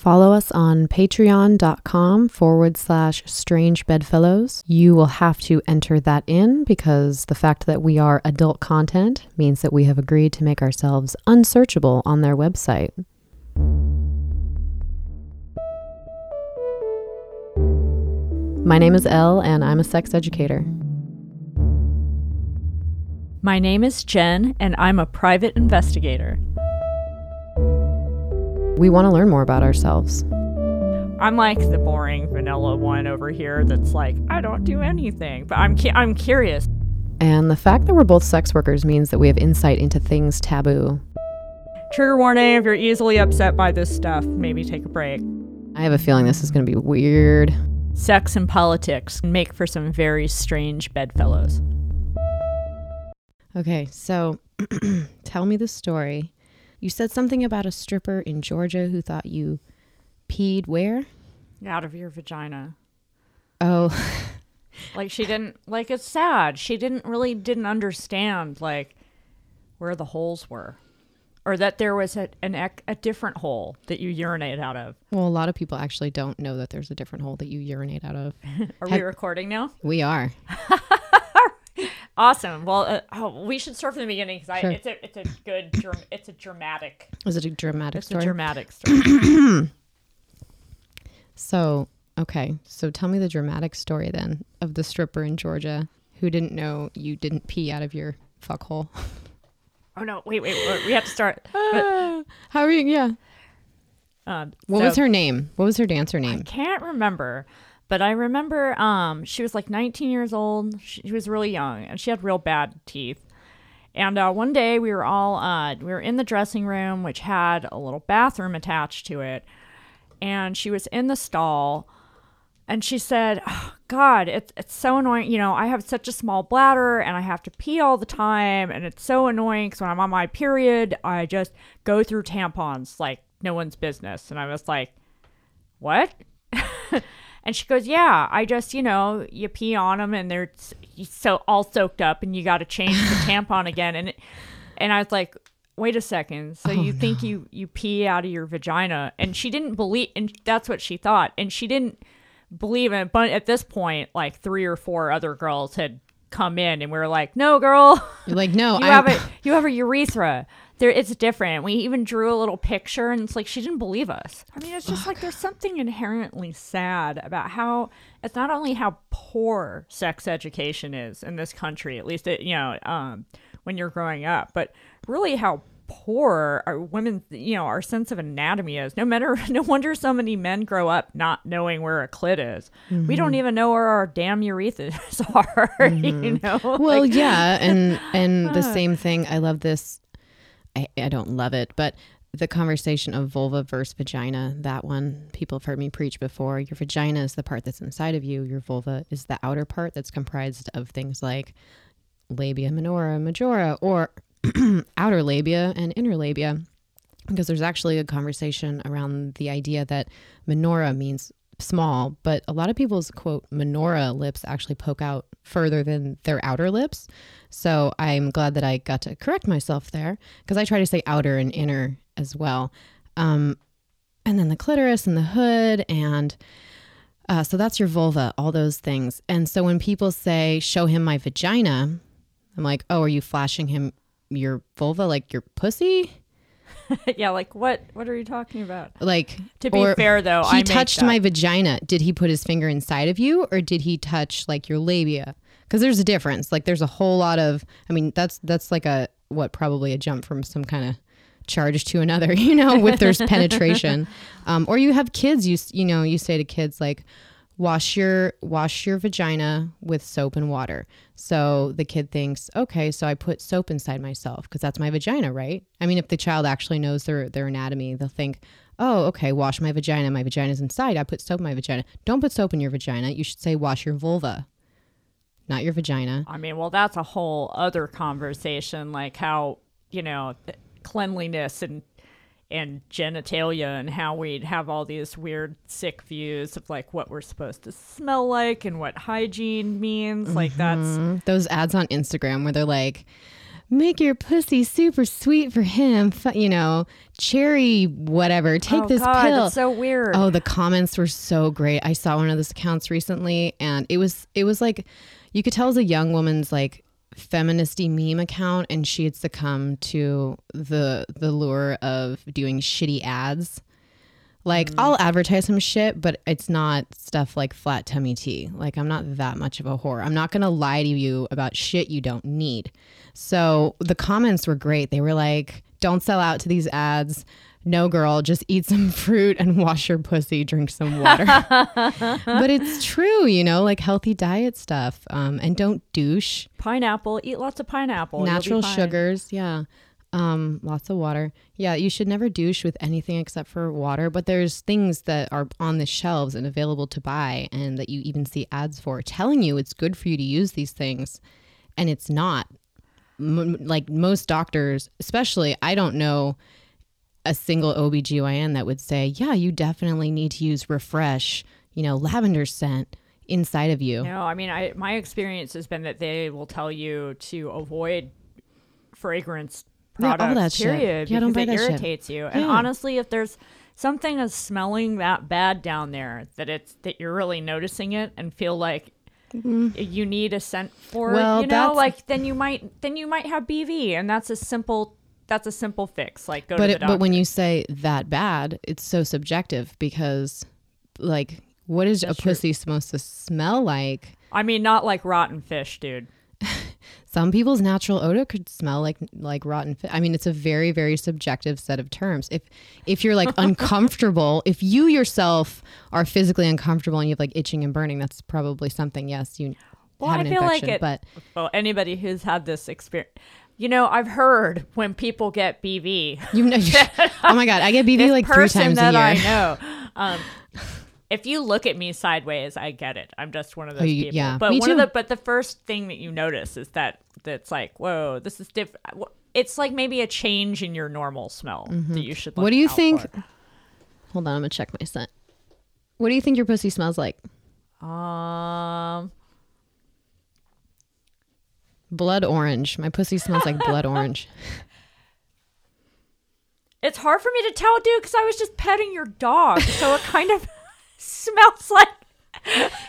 Follow us on patreon.com forward slash strange bedfellows. You will have to enter that in because the fact that we are adult content means that we have agreed to make ourselves unsearchable on their website. My name is Elle, and I'm a sex educator. My name is Jen, and I'm a private investigator. We want to learn more about ourselves. I'm like the boring vanilla one over here that's like, I don't do anything, but I'm cu- I'm curious. And the fact that we're both sex workers means that we have insight into things taboo. Trigger warning: if you're easily upset by this stuff, maybe take a break. I have a feeling this is going to be weird. Sex and politics make for some very strange bedfellows. Okay, so tell me the story. You said something about a stripper in Georgia who thought you peed where? Out of your vagina. Oh, Like she didn't like it's sad. She didn't really didn't understand like where the holes were. Or that there was a, an a different hole that you urinate out of. well, a lot of people actually don't know that there's a different hole that you urinate out of. Are we recording now? We are. Awesome. Well, uh, oh, we should start from the beginning because Sure. it's a it's a good it's a dramatic Is it a dramatic it's story? a dramatic story. so, okay. So tell me the dramatic story then of the stripper in Georgia who didn't know you didn't pee out of your fuck hole. oh no! Wait, wait, wait, we have to start. But, How are you? Yeah. um, What so- was her name? What was her dancer name? I can't remember, but I remember um she was like 19 years old. She, she was really young and she had real bad teeth. And uh, one day we were all uh, we were in the dressing room, which had a little bathroom attached to it, and she was in the stall, and she said, oh, "God, it's it's so annoying. You know, I have such a small bladder, and I have to pee all the time, and it's so annoying. Because when I'm on my period, I just go through tampons like no one's business." And I was like, "What?" and she goes, "Yeah, I just, you know, you pee on them and they're so all soaked up, and you got to change the tampon again." And and I was like, "Wait a second. So oh, you think you you pee out of your vagina?" And she didn't believe, and that's what she thought, and she didn't believe it. But at this point, like three or four other girls had come in, and we were like, "No, girl." You're like, no, you I have a you have a urethra. There, it's different. We even drew a little picture, and it's like she didn't believe us. I mean, it's just like there's something inherently sad about how it's not only how poor sex education is in this country, at least it, you know, um, when you're growing up, but really how poor our women, you know, our sense of anatomy is. No matter, no wonder so many men grow up not knowing where a clit is. We don't mm-hmm. even know where our damn urethras are. You mm-hmm. know, well Like- yeah and and the same thing i love this I, I don't love it but the conversation of vulva versus vagina that one people have heard me preach before your vagina is the part that's inside of you your vulva is the outer part that's comprised of things like labia minora majora or outer labia and inner labia because there's actually a conversation around the idea that minora means small, but a lot of people's quote minora lips actually poke out further than their outer lips. So I'm glad that I got to correct myself there because I try to say outer and inner as well. Um, and then the clitoris and the hood and uh, so that's your vulva, all those things. And so when people say, show him my vagina, I'm like, oh, are you flashing him your vulva, like your pussy? yeah, like what? What are you talking about? Like, To be fair, though, he I touched my vagina. Did he put his finger inside of you or did he touch like your labia? Because there's a difference. Like, there's a whole lot of, I mean, that's, that's like a, what, probably a jump from some kind of charge to another, you know, if there's penetration. Um, or you have kids, you, you know, you say to kids like, wash your wash your vagina with soap and water. So the kid thinks, okay, so I put soap inside myself because that's my vagina, right? I mean, if the child actually knows their their anatomy, they'll think, oh, okay, wash my vagina. My vagina's inside. I put soap in my vagina. Don't put soap in your vagina. You should say wash your vulva, not your vagina. I mean, well, that's a whole other conversation, like how you know cleanliness and and genitalia and how we'd have all these weird sick views of like what we're supposed to smell like and what hygiene means like that's Mm, Those ads on Instagram where they're like, make your pussy super sweet for him. You know, cherry, whatever. Take oh, this God, pill. That's so weird. Oh, the comments were so great. I saw one of those accounts recently, and it was it was like you could tell it was a young woman's like feministy meme account, and she had succumbed to the the lure of doing shitty ads. Like mm. I'll advertise some shit, but it's not stuff like flat tummy tea. Like I'm not that much of a whore. I'm not gonna lie to you about shit you don't need. So the comments were great. They were like, "Don't sell out to these ads." No, girl, just eat some fruit and wash your pussy, drink some water. but it's true, you know, like healthy diet stuff. Um, and don't douche. pineapple. Eat lots of pineapple. Natural sugars, yeah. Um, lots of water. Yeah, you should never douche with anything except for water. But there's things that are on the shelves and available to buy, and that you even see ads for, telling you it's good for you to use these things, and it's not. M- like most doctors, especially, I don't know a single OBGYN that would say, yeah, you definitely need to use refresh, you know, lavender scent inside of you. No, I mean, I my experience has been that they will tell you to avoid fragrance Yeah, all products. that shit. period, Yeah, don't because buy it that shit. irritates you. And Yeah. honestly, if there's something is smelling that bad down there that it's that you're really noticing it and feel like you need a scent for Mm-hmm. Well, it, you know, like then you might then you might have BV, and that's a simple that's a simple fix. Like go but to the it, doctor. but when you say that bad, it's so subjective because, like, what is a pussy supposed to smell like? I mean, not like rotten fish, dude. Some people's natural odor could smell like like rotten fish. I mean, it's a very very subjective set of terms. If if you're like uncomfortable, if you yourself are physically uncomfortable and you have like itching and burning, that's probably something. Yes, you Well, have I feel like it- but Well, anybody who's had this experience, you know, I've heard when people get BV. you know, oh my god, I get BV like three times that a year. I know. Um, if you look at me sideways, I get it. I'm just one of those Oh, you- people. yeah, but me one too. of the but the first thing that you notice is that that's like, whoa, this is different. It's like maybe a change in your normal smell that you should. Look Mm-hmm. What do you think? for. Hold on, I'm gonna check my scent. What do you think your pussy smells like? Um, Blood orange. My pussy smells like blood orange. it's hard for me to tell, dude, because I was just petting your dog, so it kind of smells like.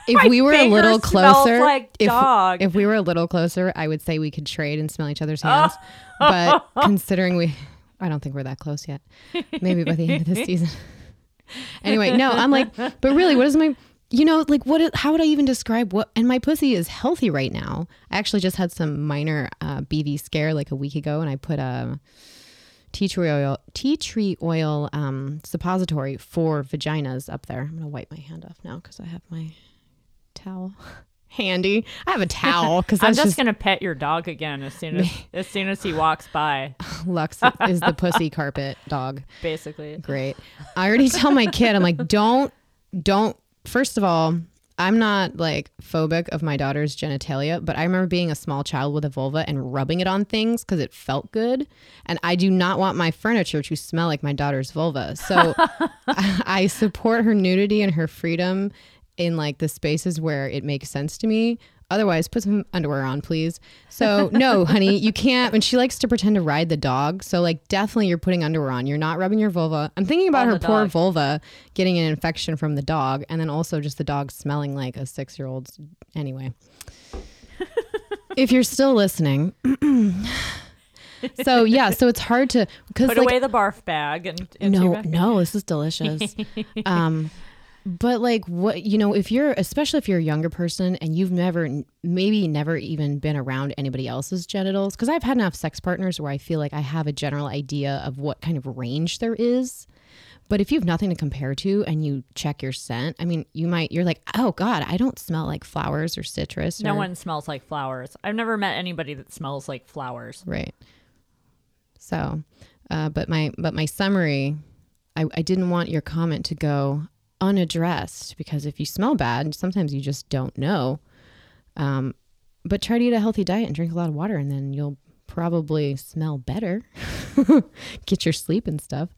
If we were a little closer, like if, dog. if we were a little closer, I would say we could trade and smell each other's hands. but considering we, I don't think we're that close yet. Maybe by the end of this season. anyway, no, I'm like, but really, what is my, you know, like what? How would I even describe what? And my pussy is healthy right now. I actually just had some minor uh, BV scare like a week ago, and I put a tea tree oil, tea tree oil um, suppository for vaginas up there. I'm gonna wipe my hand off now because I have my towel handy. I have a towel because I'm just, just, gonna pet your dog again as soon as as soon as he walks by. Lux is the pussy carpet dog. Basically, Great. I already tell my kid, I'm like, don't, don't. First of all, I'm not like phobic of my daughter's genitalia, but I remember being a small child with a vulva and rubbing it on things because it felt good. And I do not want my furniture to smell like my daughter's vulva. So I support her nudity and her freedom in like the spaces where it makes sense to me. Otherwise, put some underwear on, please. So, no, honey, you can't. And she likes to pretend to ride the dog. So, like, definitely you're putting underwear on. You're not rubbing your vulva. I'm thinking about On her poor dog. vulva getting an infection from the dog. And then also just the dog smelling like a six year old's. Anyway, if you're still listening. so, yeah, so it's hard to. Because, put like, away the barf bag and your no, no, this is delicious. um, but like what you know, if you're especially if you're a younger person and you've never maybe never even been around anybody else's genitals, because I've had enough sex partners where I feel like I have a general idea of what kind of range there is. But if you have nothing to compare to and you check your scent, I mean, you might you're like, oh God, I don't smell like flowers or citrus. No or, one smells like flowers. I've never met anybody that smells like flowers. Right. So, uh, but my but my summary, I, I didn't want your comment to go unaddressed because if you smell bad, sometimes you just don't know. Um, but try to eat a healthy diet and drink a lot of water, and then you'll probably smell better. Get your sleep and stuff.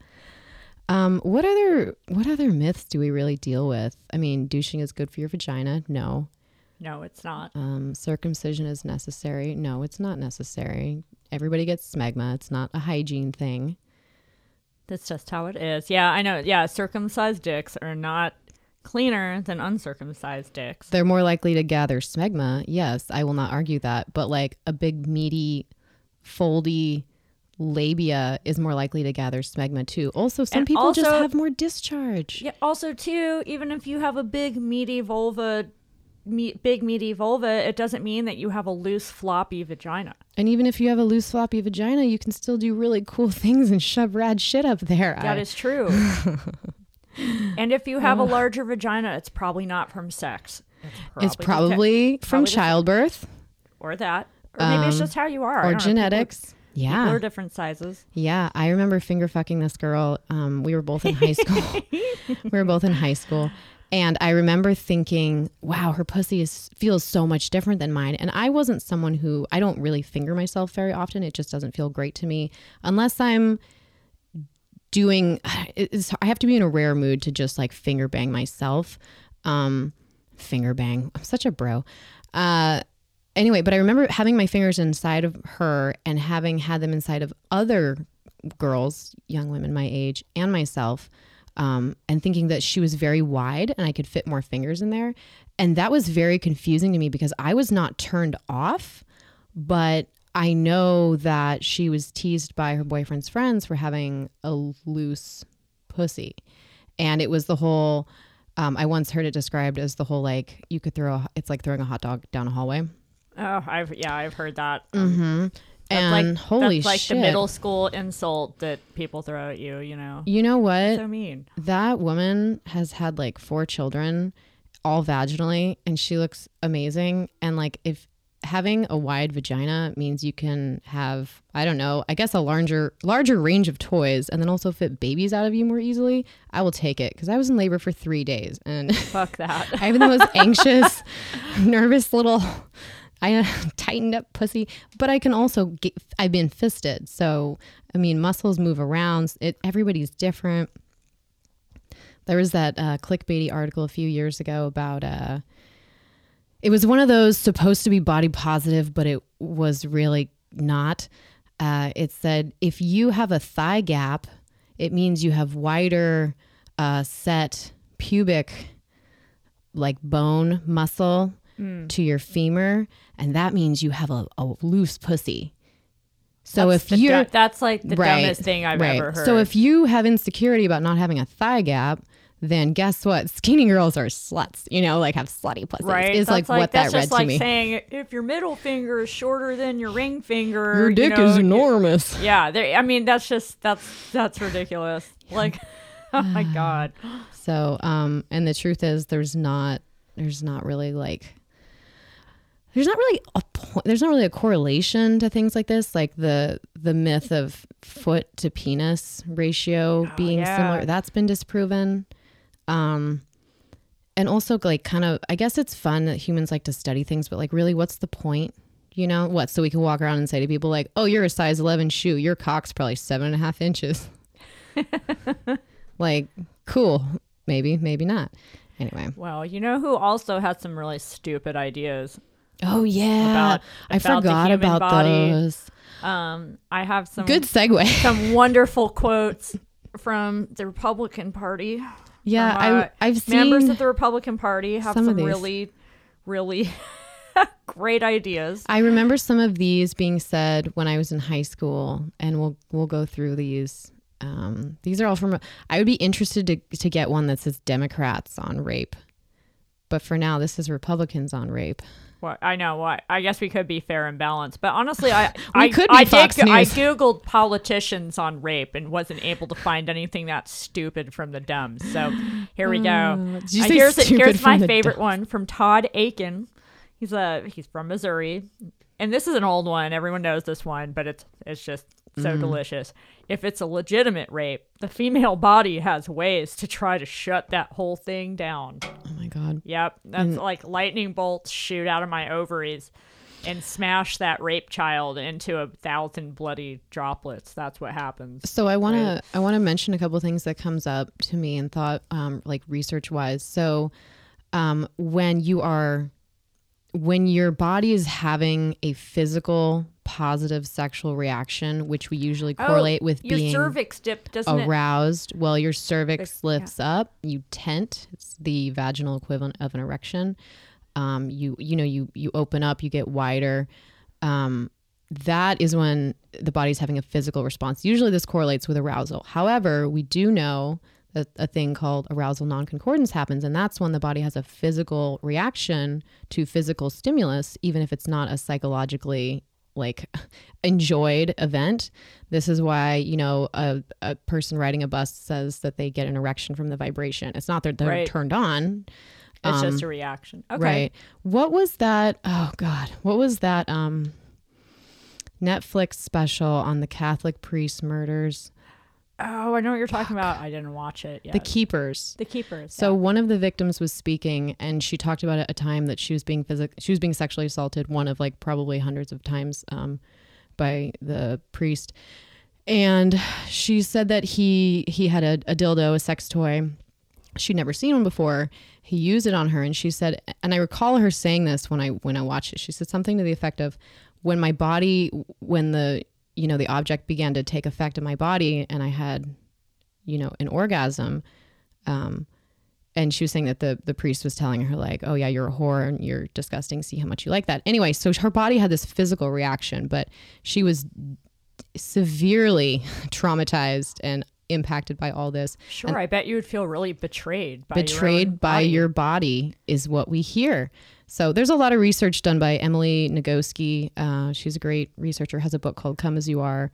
Um, what other what other myths do we really deal with? I mean, douching is good for your vagina. No. No, it's not. Um, circumcision is necessary. No, it's not necessary. Everybody gets smegma. It's not a hygiene thing. That's just how it is. Yeah, I know. Yeah, circumcised dicks are not cleaner than uncircumcised dicks. They're more likely to gather smegma. Yes, I will not argue that. But like a big, meaty, foldy labia is more likely to gather smegma too. Also, some And people just have more discharge. Yeah. Also, too, even if you have a big meaty vulva, me- big meaty vulva, it doesn't mean that you have a loose floppy vagina. And even if you have a loose, floppy vagina, you can still do really cool things and shove rad shit up there. That I- is true. and if you have a larger vagina, it's probably not from sex. it's beca- probably from probably childbirth or that, or maybe it's Um, just how you are or know. Genetics. People yeah. are different sizes. Yeah, I remember finger fucking this girl. Um, we were both in high school. we were both in high school, and I remember thinking, "Wow, her pussy is feels so much different than mine." And I wasn't someone who I don't really finger myself very often. It just doesn't feel great to me unless I'm doing. I have to be in a rare mood to just like finger bang myself. Um, finger bang. I'm such a bro. Uh, anyway, but I remember having my fingers inside of her and having had them inside of other girls, young women my age, and myself, um, and thinking that she was very wide and I could fit more fingers in there. And that was very confusing to me because I was not turned off, but I know that she was teased by her boyfriend's friends for having a loose pussy. And it was the whole, um, I once heard it described as the whole like, you could throw, a, it's like throwing a hot dog down a hallway. Oh, I've yeah, I've heard that. Mm-hmm. That's And like, holy that's like shit. the middle school insult that people throw at you. You know, You know what? so mean. that woman has had like four children all vaginally and she looks amazing and like if having a wide vagina means you can have i don't know i guess a larger larger range of toys and then also fit babies out of you more easily i will take it because i was in labor for three days and Fuck that. i have the most anxious nervous little i uh, tightened up pussy but i can also get i've been fisted. So i mean muscles move around. It everybody's different. There was that uh, clickbaity article a few years ago about uh, it was one of those supposed to be body positive, but it was really not. Uh, it said if you have a thigh gap, it means you have wider uh, set pubic like bone muscle to your femur, and that means you have a, a loose pussy. So That's if you're du- that's like the dumbest thing I've right. ever heard. So if you have insecurity about not having a thigh gap, then guess what? Skinny girls are sluts. You know, like have slutty pussies. right, Is that's like, what that read just to like me. saying if your middle finger is shorter than your ring finger, Your you dick know, is enormous. Yeah, I mean that's just that's that's ridiculous. Like, oh my god. So, um, and the truth is, there's not, there's not really like, there's not really a point. There's not really a correlation to things like this, like the the myth of foot to penis ratio being Oh, yeah. similar. That's been disproven. Um, and also like kind of, I guess it's fun that humans like to study things, but like, really, what's the point? You know what? So we can walk around and say to people like, "Oh, you're a size 11 shoe. Your cock's probably seven and a half inches." like, cool. Maybe, maybe not. Anyway. Well, you know who also had some really stupid ideas. Oh yeah, About- I about forgot about body. those. Um, I have some Good segue. some wonderful quotes from the Republican Party. Yeah, from, uh, I I've seen Members of the Republican Party have some some, really, really great ideas. I remember some of these being said when I was in high school, and we'll we'll go through these. Um, these are all from. I would be interested to to get one that says Democrats on rape, but for now, this is Republicans on rape. I know, what I guess we could be fair and balanced, but honestly, I I, could be I Fox did, I googled politicians on rape and wasn't able to find anything that stupid from the dumbs. So here we go. Uh, say here's here's my favorite dumbs? one from Todd Akin. He's a he's from Missouri, and this is an old one. Everyone knows this one, but it's it's just so Mm. delicious. If it's a legitimate rape, the female body has ways to try to shut that whole thing down. Oh my god. Yep, that's Mm. like lightning bolts shoot out of my ovaries and smash that rape child into a thousand bloody droplets. That's what happens. So I want to Right. I want to mention a couple things that comes up to me and thought um, like research wise. So um, when you are when your body is having a physical positive sexual reaction, which we usually correlate with Oh, your being cervix dip, doesn't it? aroused, well, your cervix Ex- yeah. lifts up, you tent. It's the vaginal equivalent of an erection. Um, you you know you you open up, you get wider. Um, that is when the body's having a physical response. Usually, this correlates with arousal. However, we do know that a thing called arousal non-concordance happens, and that's when the body has a physical reaction to physical stimulus, even if it's not a psychologically like enjoyed event. This is why, you know, a, a person riding a bus says that they get an erection from the vibration. It's not that they're Right. turned on. It's Um, just a reaction. Okay. Right. What was that? Oh God. What was that um Netflix special on the Catholic priest murders? Oh, I know what you're talking about. I didn't watch it yet. The Keepers. The keepers. So one of the victims was speaking and she talked about a time that she was being physic- she was being sexually assaulted one of like probably hundreds of times um, by the priest. And she said that he he had a, a dildo, a sex toy. She'd never seen one before. He used it on her and she said and I recall her saying this when I when I watched it. She said something to the effect of when my body when the you know the object began to take effect in my body and I had you know an orgasm um, and she was saying that the the priest was telling her like, "Oh yeah, you're a whore and you're disgusting. See how much you like that." Anyway, so her body had this physical reaction, but she was severely traumatized and impacted by all this. sure, I bet you would feel really betrayed by Betrayed own by body. your body is what we hear. So there's a lot of research done by Emily Nagoski. Uh, she's a great researcher. Has a book called "Come as You Are."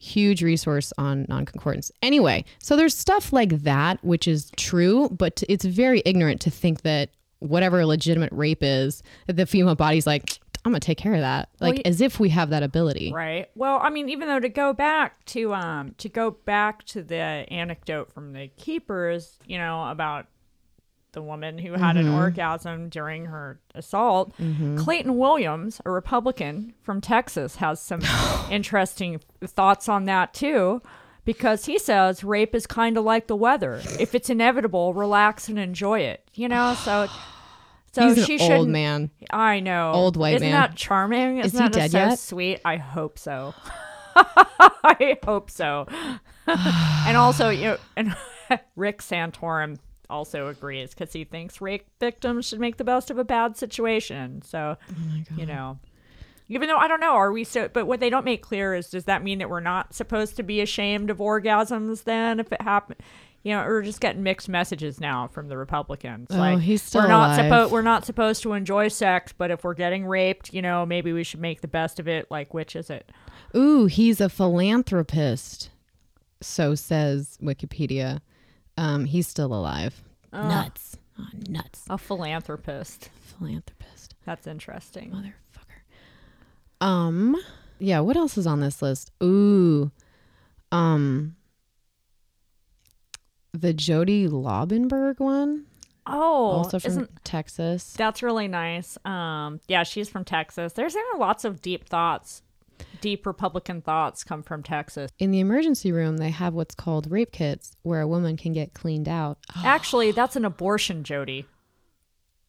Huge resource on non-concordance. Anyway, so there's stuff like that which is true, but it's very ignorant to think that whatever legitimate rape is, the female body's like, I'm gonna take care of that, like y- as if we have that ability. Right. Well, I mean, even though to go back to um to go back to the anecdote from the keepers, you know, about the woman who had Mm-hmm. an orgasm during her assault, Clayton Williams, a Republican from Texas, has some interesting thoughts on that too. Because he says rape is kind of like the weather. If it's inevitable, relax and enjoy it. You know, so so He's an she old shouldn't. man. I know. Old white Isn't man. that charming? Isn't Is he that dead just so yet? sweet? I hope so. I hope so. and also, you know, and Rick Santorum also agrees because he thinks rape victims should make the best of a bad situation. So, Oh you know, even though I don't know, are we so? But what they don't make clear is, does that mean that we're not supposed to be ashamed of orgasms then if it happened? You know, we're just getting mixed messages now from the Republicans. Oh, like he's still we're not supposed we're not supposed to enjoy sex, but if we're getting raped, you know, maybe we should make the best of it. Like, which is it? Ooh, he's a philanthropist. So says Wikipedia. Um, he's still alive. Nuts. Oh, nuts. A philanthropist. Philanthropist. That's interesting. Motherfucker. Um, yeah, what else is on this list? Ooh. Um the Jody Laubenberg one, Oh, also from isn't Texas. that's really nice? Um, yeah, she's from Texas. There's you know, lots of deep thoughts, deep Republican thoughts come from Texas. In the emergency room, they have what's called rape kits where a woman can get cleaned out. Actually, that's an abortion, Jody.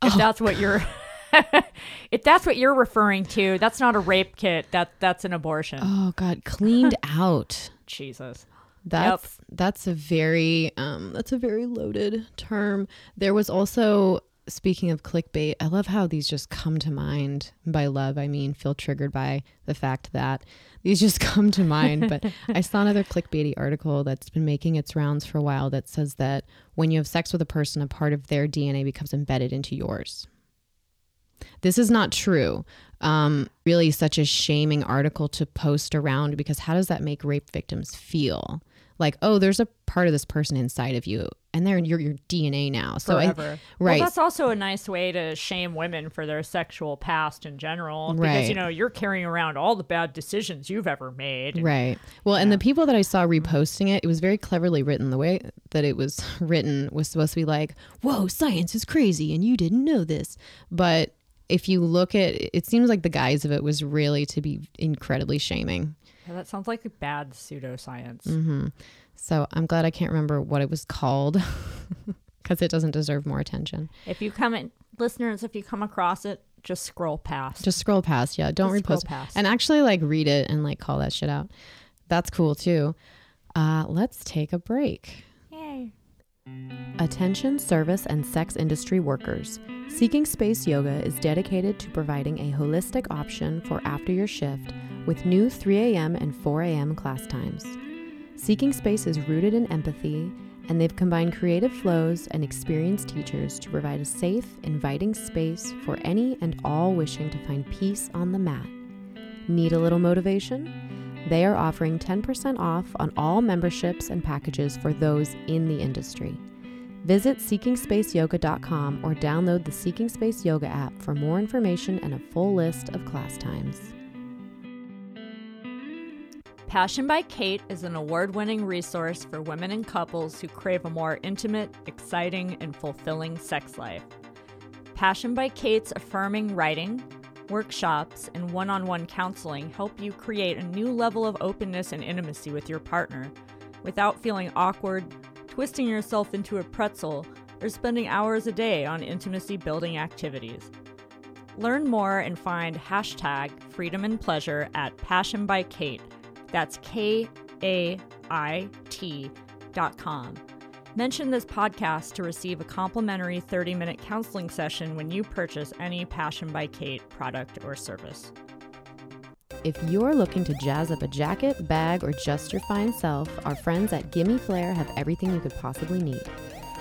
Oh. If that's what you're if that's what you're referring to, that's not a rape kit. That that's an abortion. Oh god, cleaned out. Jesus. That's that's a very um that's a very loaded term. There was also speaking of clickbait, I love how these just come to mind. By love, I mean feel triggered by the fact that these just come to mind. But I saw another clickbaity article that's been making its rounds for a while that says that when you have sex with a person, a part of their DNA becomes embedded into yours. This is not true. Um, really, such a shaming article to post around because how does that make rape victims feel? Like, oh, there's a part of this person inside of you, and they're your your DNA now. So, I, right, Well, that's also a nice way to shame women for their sexual past in general. Because, Right. you know, you're carrying around all the bad decisions you've ever made. Right. Well, and the people that I saw reposting it, it was very cleverly written. The way that it was written was supposed to be like, "Whoa, science is crazy, and you didn't know this." But if you look at, it seems like the guise of it was really to be incredibly shaming. Yeah, that sounds like a bad pseudoscience. Mm-hmm. So I'm glad I can't remember what it was called because it doesn't deserve more attention. If you come in, listeners, if you come across it, just scroll past. Just scroll past. Yeah, don't Just repost. past. And actually, like read it and like call that shit out. That's cool too. Uh, let's take a break. Yay. Attention service and sex industry workers. Seeking Space Yoga is dedicated to providing a holistic option for after your shift with new 3 a.m. and 4 a.m. class times. Seeking Space is rooted in empathy, and they've combined creative flows and experienced teachers to provide a safe, inviting space for any and all wishing to find peace on the mat. Need a little motivation? They are offering 10% off on all memberships and packages for those in the industry. Visit seekingspaceyoga.com or download the Seeking Space Yoga app for more information and a full list of class times. Passion by Kait is an award winning resource for women and couples who crave a more intimate, exciting, and fulfilling sex life. Passion by Kait's affirming writing, workshops, and one on one counseling help you create a new level of openness and intimacy with your partner without feeling awkward, twisting yourself into a pretzel, or spending hours a day on intimacy building activities. Learn more and find hashtag freedom and pleasure at Passion by Kait. That's K A I T dot com. Mention this podcast to receive a complimentary 30 minute counseling session when you purchase any Passion by Kait product or service. If you're looking to jazz up a jacket, bag, or just your fine self, our friends at Gimme Flair have everything you could possibly need.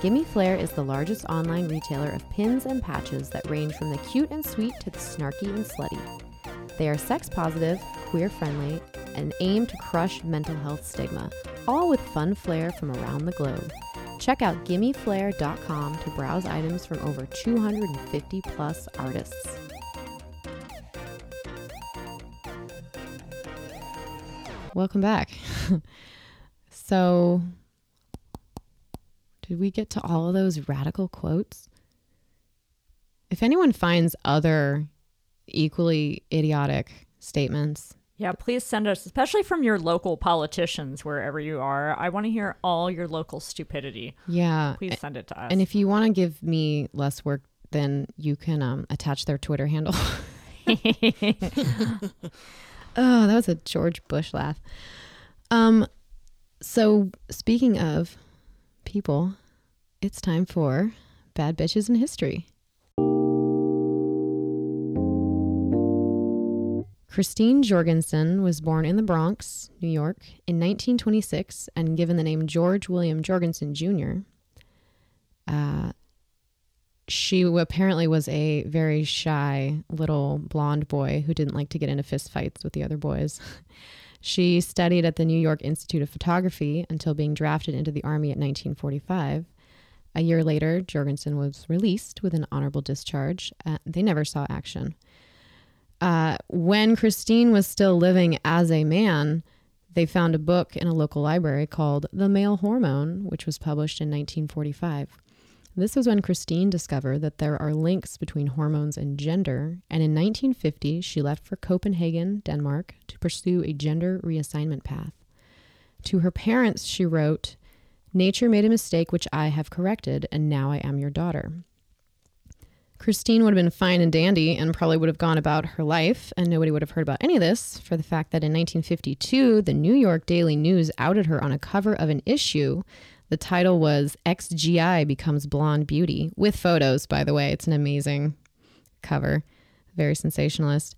Gimme Flair is the largest online retailer of pins and patches that range from the cute and sweet to the snarky and slutty. They are sex positive, queer friendly, and aim to crush mental health stigma, all with fun flair from around the globe. Check out gimmeflair.com to browse items from over 250 plus artists. Welcome back. so, did we get to all of those radical quotes? If anyone finds other equally idiotic statements, Yeah, please send us, especially from your local politicians, wherever you are. I want to hear all your local stupidity. yeah. Please send it to us. And if you want to give me less work, then you can um, attach their Twitter handle. oh, that was a George Bush laugh. Um, so speaking of people, it's time for bad bitches in history. Christine Jorgensen was born in the Bronx, New York, in 1926 and given the name George William Jorgensen Jr. Uh, she apparently was a very shy little blonde boy who didn't like to get into fistfights with the other boys. she studied at the New York Institute of Photography until being drafted into the Army at 1945. A year later, Jorgensen was released with an honorable discharge. Uh, they never saw action. Uh, when Christine was still living as a man, they found a book in a local library called The Male Hormone, which was published in 1945. This was when Christine discovered that there are links between hormones and gender, and in 1950 she left for Copenhagen, Denmark, to pursue a gender reassignment path. To her parents, she wrote, Nature made a mistake which I have corrected, and now I am your daughter. Christine would have been fine and dandy and probably would have gone about her life, and nobody would have heard about any of this for the fact that in 1952, the New York Daily News outed her on a cover of an issue. The title was XGI Becomes Blonde Beauty, with photos, by the way. It's an amazing cover, very sensationalist.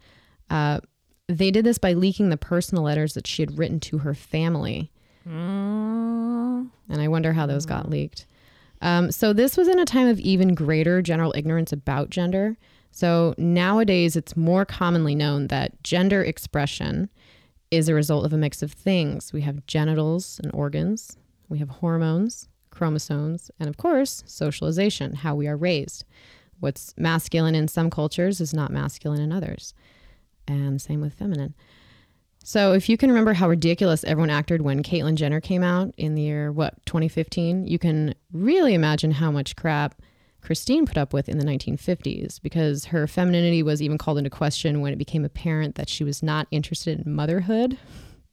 Uh, they did this by leaking the personal letters that she had written to her family. Mm, And I wonder how those got leaked. Um, so this was in a time of even greater general ignorance about gender. So nowadays, it's more commonly known that gender expression is a result of a mix of things. We have genitals and organs, we have hormones, chromosomes, and of course, socialization, how we are raised. What's masculine in some cultures is not masculine in others. And same with feminine. So if you can remember how ridiculous everyone acted when Caitlyn Jenner came out in the year what 2015, you can really imagine how much crap Christine put up with in the 1950s because her femininity was even called into question when it became apparent that she was not interested in motherhood,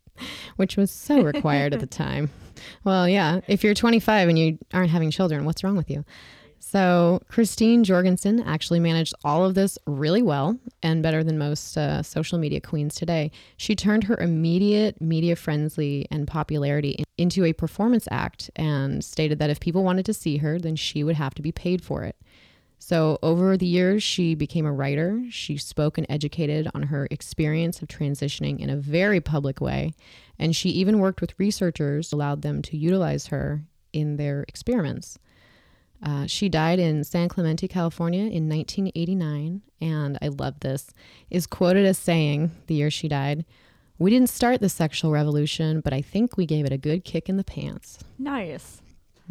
which was so required at the time. Well, yeah, if you're 25 and you aren't having children, what's wrong with you? So, Christine Jorgensen actually managed all of this really well and better than most uh, social media queens today. She turned her immediate media friendly and popularity into a performance act and stated that if people wanted to see her, then she would have to be paid for it. So, over the years, she became a writer. She spoke and educated on her experience of transitioning in a very public way. And she even worked with researchers, allowed them to utilize her in their experiments. Uh, she died in San Clemente, California in 1989, and I love this, is quoted as saying, the year she died, We didn't start the sexual revolution, but I think we gave it a good kick in the pants. Nice.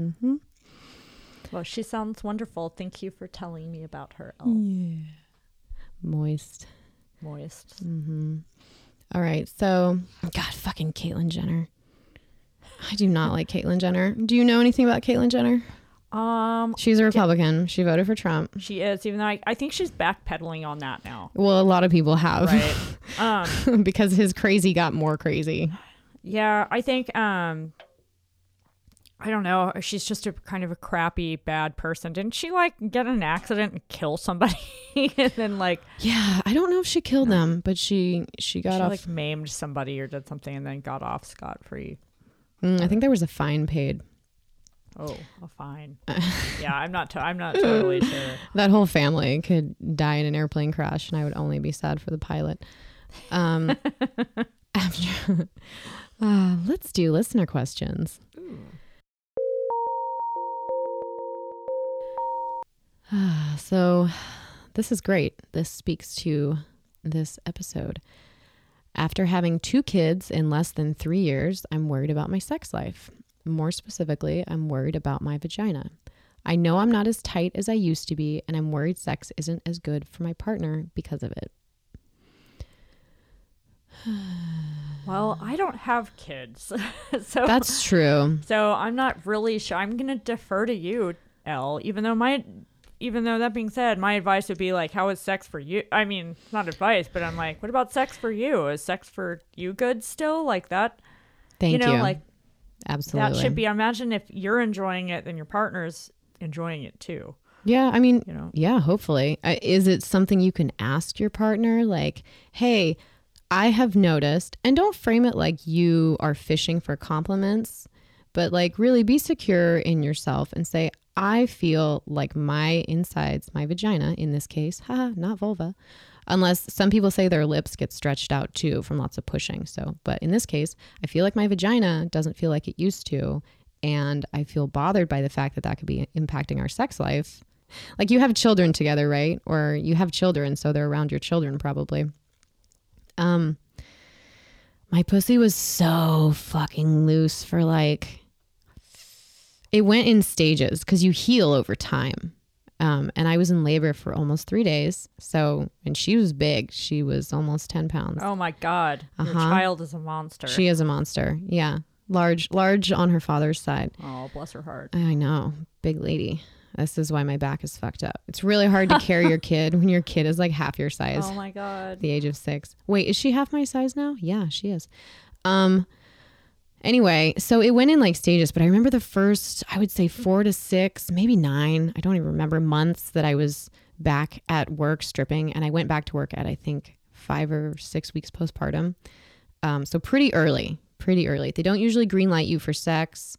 Mm-hmm. Well, she sounds wonderful. Thank you for telling me about her. Elle. Yeah. Moist. Moist. Mm-hmm. All right, so, God, fucking Caitlyn Jenner. I do not like Caitlyn Jenner. Do you know anything about Caitlyn Jenner? Um, She's a Republican. She voted for Trump. she is, even though I, I think she's backpedaling on that now. Well, a lot of people have. Right. um, because his crazy got more crazy. yeah, I think, um, I don't know. She's just a kind of a crappy, bad person. Didn't she like get in an accident and kill somebody, and then like Yeah, I don't know if she killed them, but she she got she off. like maimed somebody or did something, and then got off scot free? Mm, I think there was a fine paid. Oh, a fine. yeah, I'm not. To- I'm not totally sure. That whole family could die in an airplane crash, and I would only be sad for the pilot. Um, after, uh, let's do listener questions. so, this is great. This speaks to this episode. After having two kids in less than three years, I'm worried about my sex life. More specifically, I'm worried about my vagina. I know I'm not as tight as I used to be, and I'm worried sex isn't as good for my partner because of it. Well, I don't have kids, so That's true. so I'm not really sure. I'm gonna defer to you, Elle. Even though my, even though that being said, my advice would be like, how is sex for you? I mean, it's not advice, but I'm like, what about sex for you? Is sex for you good still? Like that? Thank you. you know, like Absolutely. that should be. I Imagine if you're enjoying it, then your partner's enjoying it too. Yeah, I mean, You know. yeah, hopefully. Is it something you can ask your partner? Like, hey, I have noticed, and don't frame it like you are fishing for compliments, but like really be secure in yourself and say, I feel like my insides, my vagina in this case, haha, not vulva, unless some people say their lips get stretched out too from lots of pushing. So, but in this case, I feel like my vagina doesn't feel like it used to. And I feel bothered by the fact that that could be impacting our sex life. Like you have children together, right? Or you have children, so they're around your children probably. Um, my pussy was so fucking loose for like, it went in stages because you heal over time. Um, and I was in labor for almost three days. So, and she was big. She was almost 10 pounds. Oh my God, your Uh-huh. child is a monster. She is a monster. Yeah. Large, large on her father's side. oh, bless her heart. I know. Big lady. This is why my back is fucked up. It's really hard to carry your kid when your kid is like half your size, Oh my God. the age of six. Wait, is she half my size now? Yeah, she is. Um, anyway, so it went in like stages, but I remember the first, I would say four to six, maybe nine. I don't even remember months that I was back at work stripping, and I went back to work at I think five or six weeks postpartum. Um, so pretty early, pretty early. They don't usually green light you for sex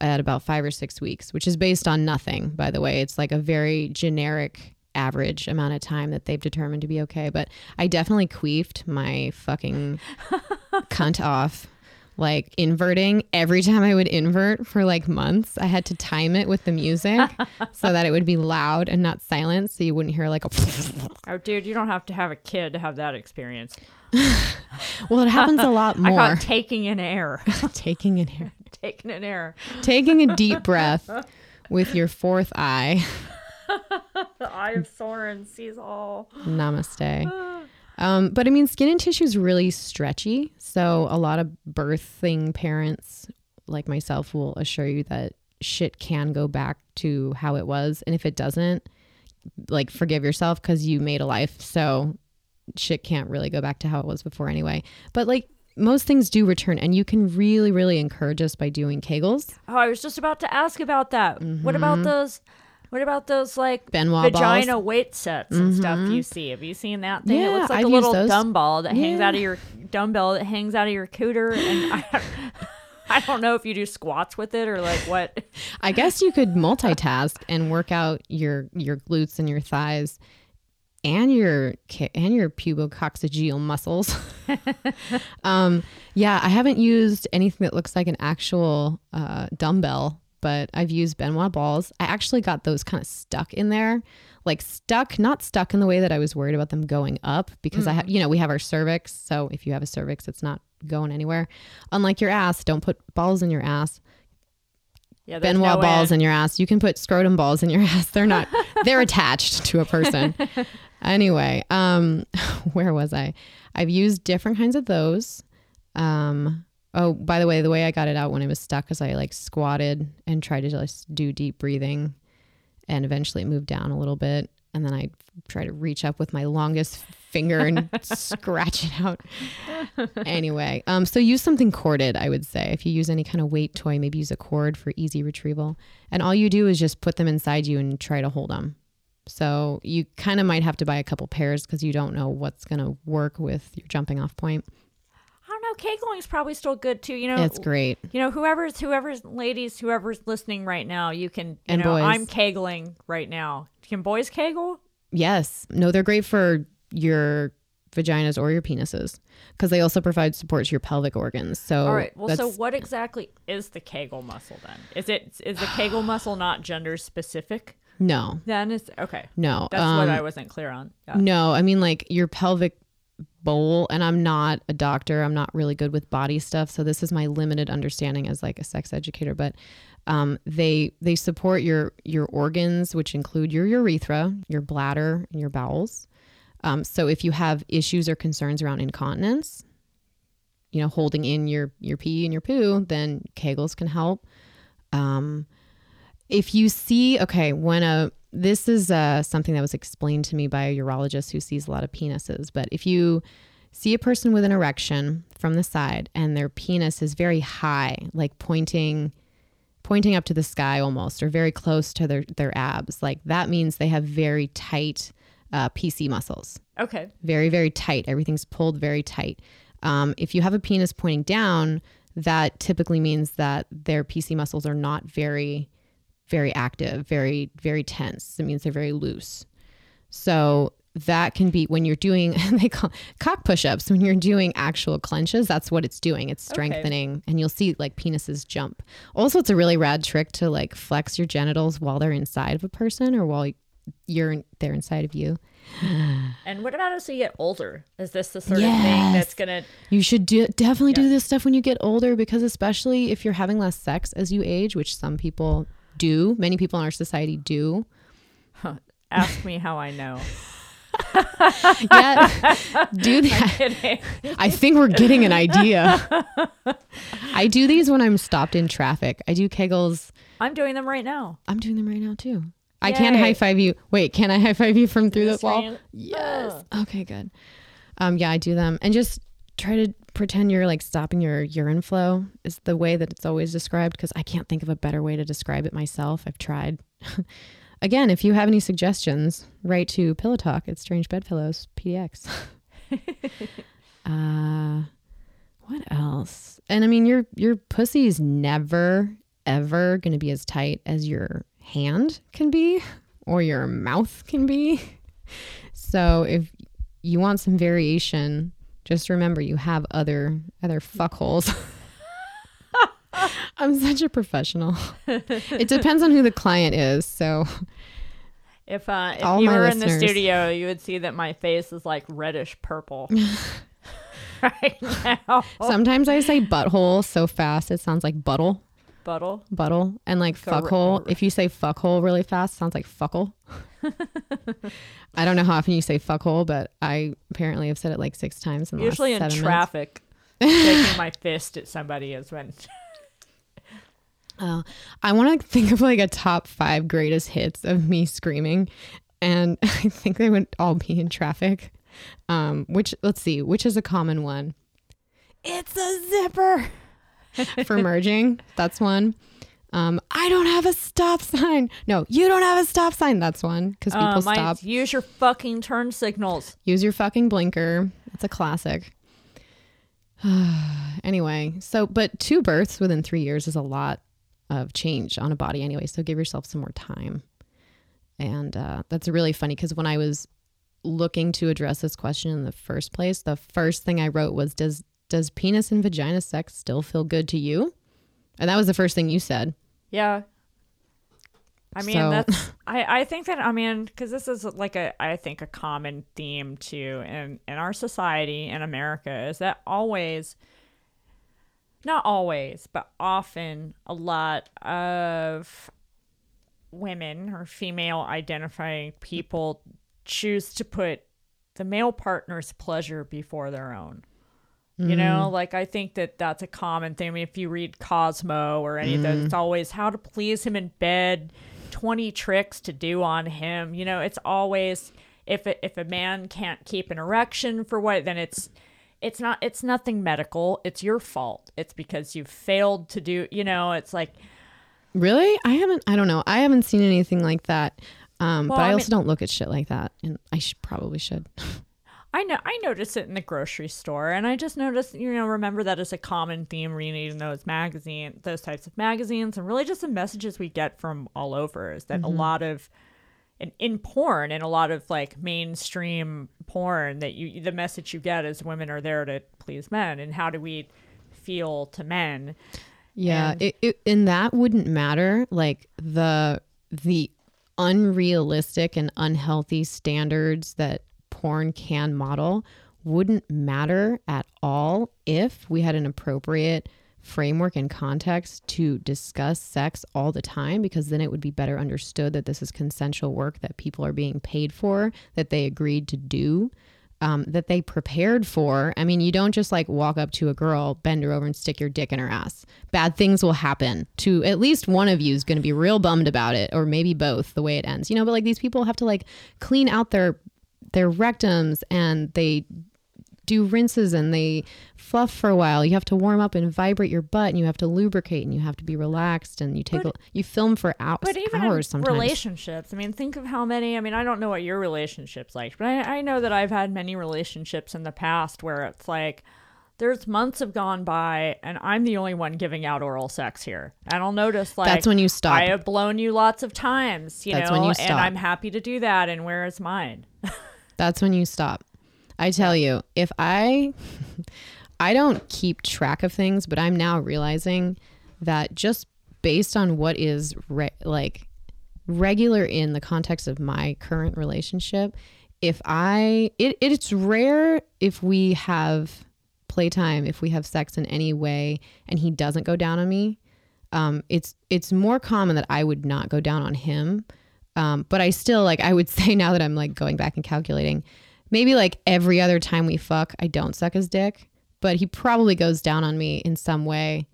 at about five or six weeks, which is based on nothing, by the way. It's like a very generic average amount of time that they've determined to be okay. But I definitely queefed my fucking cunt off. Like inverting every time I would invert for like months, I had to time it with the music so that it would be loud and not silent, so you wouldn't hear like a. Oh, dude, you don't have to have a kid to have that experience. Well, it happens a lot more. I it taking an air. Taking an air, taking an air. taking a deep breath with your fourth eye. The eye of Sauron sees all. Namaste. Um, but I mean, skin and tissue is really stretchy. So a lot of birthing parents like myself will assure you that shit can go back to how it was. And if it doesn't, like forgive yourself because you made a life. So shit can't really go back to how it was before anyway. But like most things do return and you can really, really encourage us by doing Kegels. Oh, I was just about to ask about that. What Mm-hmm. about those? What about those like Ben Wa vagina balls. weight sets and stuff you see? Have you seen that thing? it looks like I've a little dumbbell that hangs out of your dumbbell that hangs out of your cooter. And I, I don't know if you do squats with it or like what. I guess you could multitask and work out your your glutes and your thighs and your and your pubococcygeal muscles. um, yeah, I haven't used anything that looks like an actual uh, dumbbell, but I've used Ben Wa balls. I actually got those kind of stuck in there, like stuck, not stuck in the way that I was worried about them going up because I have, you know, we have our cervix. So if you have a cervix, it's not going anywhere. Unlike your ass, don't put balls in your ass. Yeah, Ben Wa no balls in your ass. You can put scrotum balls in your ass. They're not. they're attached to a person. Anyway, um, where was I? I've used different kinds of those. Um, oh, by the way, the way I got it out when it was stuck is I like squatted and tried to just do deep breathing, and eventually it moved down a little bit, and then I try to reach up with my longest finger and scratch it out. Anyway, um, so use something corded. I would say if you use any kind of weight toy, maybe use a cord for easy retrieval, and all you do is just put them inside you and try to hold them. So you kind of might have to buy a couple pairs because you don't know what's going to work with your jumping off point. Know. Kegling's probably still good too. You know, It's great. You know, whoever's whoever's ladies, whoever's listening right now, you can. You And know, boys. I'm kegling right now. Can boys kegel? Yes. No, they're great for your vaginas or your penises because they also provide support to your pelvic organs. So All right. Well, so what exactly is the Kegel muscle then? Is it is the Kegel muscle not gender specific? no, Then it's okay. no. That's what um, I wasn't clear on. Yeah. No, I mean like your pelvic bowl and I'm not a doctor. I'm not really good with body stuff, so this is my limited understanding as like a sex educator, but um, they they support your your organs which include your urethra, your bladder, and your bowels. Um, so if you have issues or concerns around incontinence, you know, holding in your your pee and your poo, then Kegels can help. Um, if you see, okay, when a this is uh, something that was explained to me by a urologist who sees a lot of penises, but if you see a person with an erection from the side and their penis is very high, like pointing pointing up to the sky almost, or very close to their their abs, like that means they have very tight uh, PC muscles. Okay. very very tight. Everything's pulled very tight. Um, if you have a penis pointing down that typically means that their pc muscles are not very very active very very tense. It means they're very loose. So that can be when you're doing they call cock push-ups. When you're doing actual clenches that's what it's doing. It's Okay. strengthening and you'll see like penises jump. Also it's a really rad trick to like flex your genitals while they're inside of a person or while you're they're inside of you. And what about as you get older? Is this the sort of thing that's gonna? You should do definitely do this stuff when you get older because especially if you're having less sex as you age, which some people do, many people in our society do. Ask me how I know. Yeah, do that. I think we're getting an idea. I do these when I'm stopped in traffic. I do Kegels. I'm doing them right now. I'm doing them right now too. I can Yay. high five you. Wait, can I high five you from through the wall? Yes. Okay, good. Um, yeah, I do them and just try to pretend you're like stopping your urine flow is the way that it's always described because I can't think of a better way to describe it myself. I've tried. Again, if you have any suggestions, write to Pillow Talk at Strange Bedfellows PDX. uh, what else? And I mean, your your pussy is never ever going to be as tight as your hand can be or your mouth can be. So if you want some variation, just remember you have other other fuckholes. I'm such a professional. it depends on who the client is. So If uh, if you were in the studio, you would see that my face is like reddish purple right now. sometimes I say butthole so fast it sounds like buttle, Buttle. buttle, and like re- fuckhole. If you say fuckhole really fast, it sounds like fuckle. I don't know how often you say fuckhole, but I apparently have said it like six times in the Usually in last seven minutes. traffic, shaking my fist at somebody is when. Oh, I want to think of like a top five greatest hits of me screaming, and I think they would all be in traffic. Um, which let's see, which is a common one? It's a zipper for merging. That's one. Um, I don't have a stop sign. No, you don't have a stop sign. That's one because people Uh, stop. Use your fucking turn signals. Use your fucking blinker. It's a classic. anyway, so but two births within three years is a lot of change on a body anyway. So give yourself some more time. And uh, that's really funny because when I was looking to address this question in the first place, the first thing I wrote was, "Does does penis and vagina sex still feel good to you?" And that was the first thing you said. Yeah. I mean, So- that's, I, I think that, I mean, because this is like a, I think a common theme too in, in our society in America is that always, not always, but often a lot of women or female identifying people choose to put the male partner's pleasure before their own. You know, like I think that that's a common thing. I mean, if you read Cosmo or any of those, it's always how to please him in bed, 20 tricks to do on him. You know, it's always if a, if a man can't keep an erection for what, then it's it's not it's nothing medical. It's your fault. It's because you've failed to do. You know, it's like Really? I haven't. I don't know. I haven't seen anything like that. Um, Well, but I, I also don't look at shit like that, and I should probably should. I know I notice it in the grocery store, and I just noticed, you know, remember that as a common theme reading those magazine, those types of magazines, and really just the messages we get from all over is that a mm-hmm. lot of, in, in porn and a lot of like mainstream porn, that you the message you get is women are there to please men, and how do we feel to men? Yeah, And- it, it, and that wouldn't matter. Like the the unrealistic and unhealthy standards that porn can model wouldn't matter at all if we had an appropriate framework and context to discuss sex all the time because then it would be better understood that this is consensual work that people are being paid for that they agreed to do um, that they prepared for. I mean, you don't just like walk up to a girl, bend her over, and stick your dick in her ass. Bad things will happen to at least one of you is going to be real bummed about it, or maybe both. The way it ends, you know. But like these people have to like clean out their their rectums and they do rinses and they fluff for a while. You have to warm up and vibrate your butt, and you have to lubricate, and you have to be relaxed, and you take But- a, you film for hours, But even hours sometimes. relationships, I mean, think of how many. I mean, I don't know what your relationships like, but I, I know that I've had many relationships in the past where it's like there's months have gone by and I'm the only one giving out oral sex here, and I'll notice like That's when you stop. I have blown you lots of times, you That's know, and. I'm happy to do that. And where is mine? That's when you stop. I tell you, if I I don't keep track of things, but I'm now realizing that just based on what is re- like regular in the context of my current relationship, if I it, it's rare if we have playtime, if we have sex in any way and he doesn't go down on me. Um, it's it's more common that I would not go down on him. Um, but I still like I would say now that I'm like going back and calculating, maybe like every other time we fuck, I don't suck his dick, but he probably goes down on me in some way.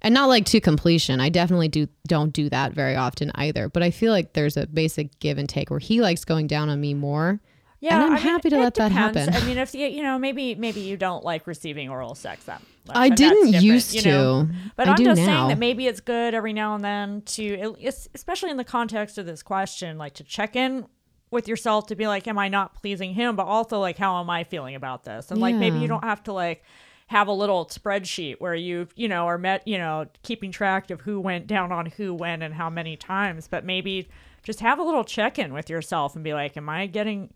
And not like to completion. I definitely do don't do that very often either. But I feel like there's a basic give and take where he likes going down on me more. Yeah, And I'm I mean, happy to let that happen. I mean, if you you know maybe maybe you don't like receiving oral sex that much, I didn't used you know? to. But I am do just now. saying that maybe it's good every now and then to, especially in the context of this question, like to check in with yourself to be like, am I not pleasing him? But also like, how am I feeling about this? And like, maybe you don't have to like have a little spreadsheet where you, you know, are met, you know, keeping track of who went down on who when and how many times. But maybe just have a little check in with yourself and be like, am I getting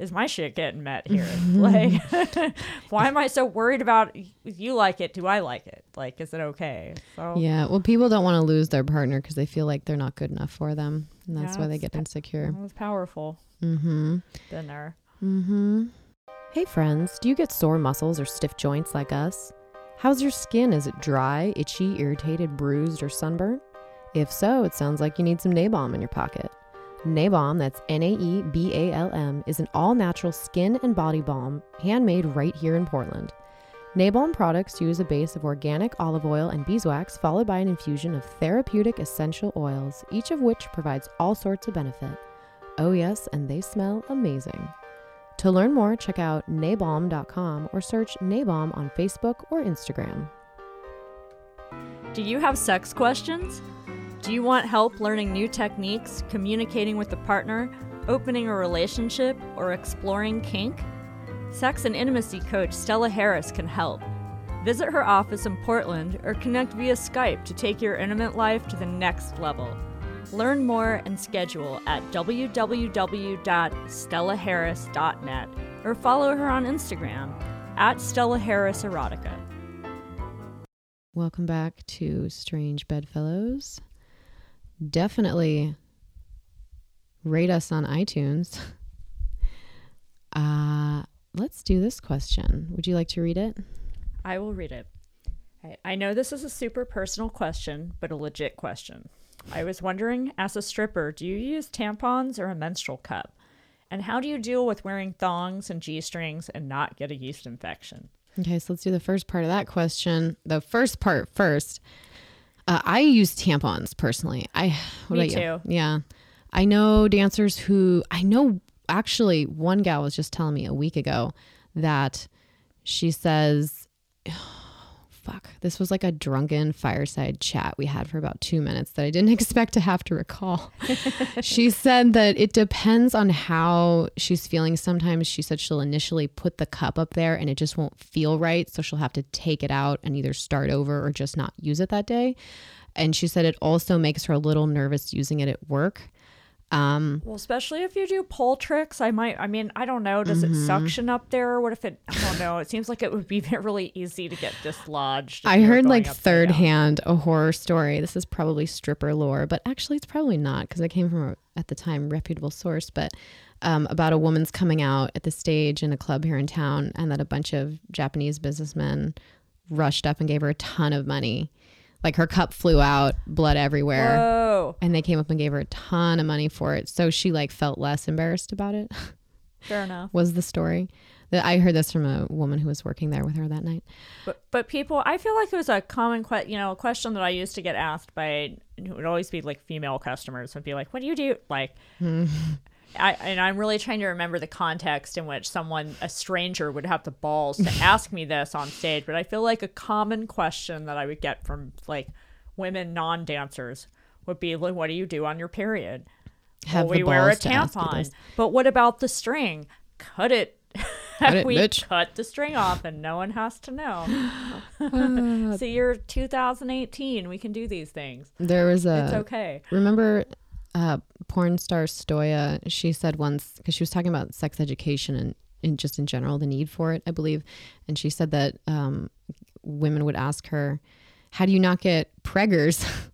is my shit getting met here? like, why am I so worried about if you like it? Do I like it? Like, is it okay? So, Yeah. Well, people don't want to lose their partner because they feel like they're not good enough for them. And that's Yeah, why they get insecure. that was powerful. Mm-hmm. Been there. Mm-hmm. Hey friends, do you get sore muscles or stiff joints like us? How's your skin? Is it dry, itchy, irritated, bruised, or sunburnt? If so, it sounds like you need some Naebalm in your pocket. Naebalm, that's N A E B A L M, is an all natural skin and body balm handmade right here in Portland. Naebalm products use a base of organic olive oil and beeswax, followed by an infusion of therapeutic essential oils, each of which provides all sorts of benefit. Oh, yes, and they smell amazing. To learn more, check out naebalm.com or search Naebalm on Facebook or Instagram. Do you have sex questions? Do you want help learning new techniques, communicating with a partner, opening a relationship, or exploring kink? Sex and intimacy coach Stella Harris can help. Visit her office in Portland or connect via Skype to take your intimate life to the next level. Learn more and schedule at www.stellaharris.net or follow her on Instagram at Stella Harris Erotica. Welcome back to Strange Bedfellows. Definitely rate us on iTunes. Uh, let's do this question. Would you like to read it? I will read it. I- know this is a super personal question, but a legit question. I was wondering, as a stripper, do you use tampons or a menstrual cup? And how do you deal with wearing thongs and G strings and not get a yeast infection? Okay, so let's do the first part of that question. The first part first. Uh, I use tampons personally. I what Me about you? too. Yeah, I know dancers who I know. Actually, one gal was just telling me a week ago that she says, "Fuck, this was like a drunken fireside chat we had for about two minutes that I didn't expect to have to recall." she said that it depends on how she's feeling. Sometimes she said she'll initially put the cup up there and it just won't feel right. So she'll have to take it out and either start over or just not use it that day. And she said it also makes her a little nervous using it at work. Um, Well, especially if you do pole tricks, I might. I mean, I don't know. Does it suction up there? Or what if it? I don't know. It seems like it would be really easy to get dislodged. I heard like third hand a horror story. This is probably stripper lore, but actually it's probably not because it came from a, at the time reputable source. But um, about a woman's coming out at the stage in a club here in town, and that a bunch of Japanese businessmen rushed up and gave her a ton of money. Like her cup flew out, blood everywhere, Whoa, and they came up and gave her a ton of money for it. So she like felt less embarrassed about it. fair enough. was the story. That I heard this from a woman who was working there with her that night. But but people, I feel like it was a common que- you know, a question that I used to get asked by it would always be like female customers would be like, "What do you do?" Like, hmm. I and I'm really trying to remember the context in which someone, a stranger, would have the balls to ask me this on stage. But I feel like a common question that I would get from like women non dancers would be like, "What do you do on your period?" Have well, we wear a balls to ask you tampon. But what about the string? Cut it. Cut it, we bitch. cut the string off and no one has to know. so you're 2018. We can do these things. There was a It's okay. remember uh, porn star Stoya. She said once because she was talking about sex education and, and just in general the need for it, I believe, and she said that um, women would ask her, "How do you not get preggers?"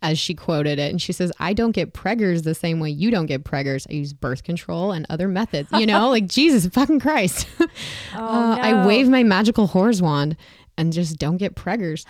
As she quoted it, and she says, "I don't get preggers the same way you don't get preggers. I use birth control and other methods. You know, like Jesus fucking Christ. Uh, I wave my magical whores wand and just don't get preggers."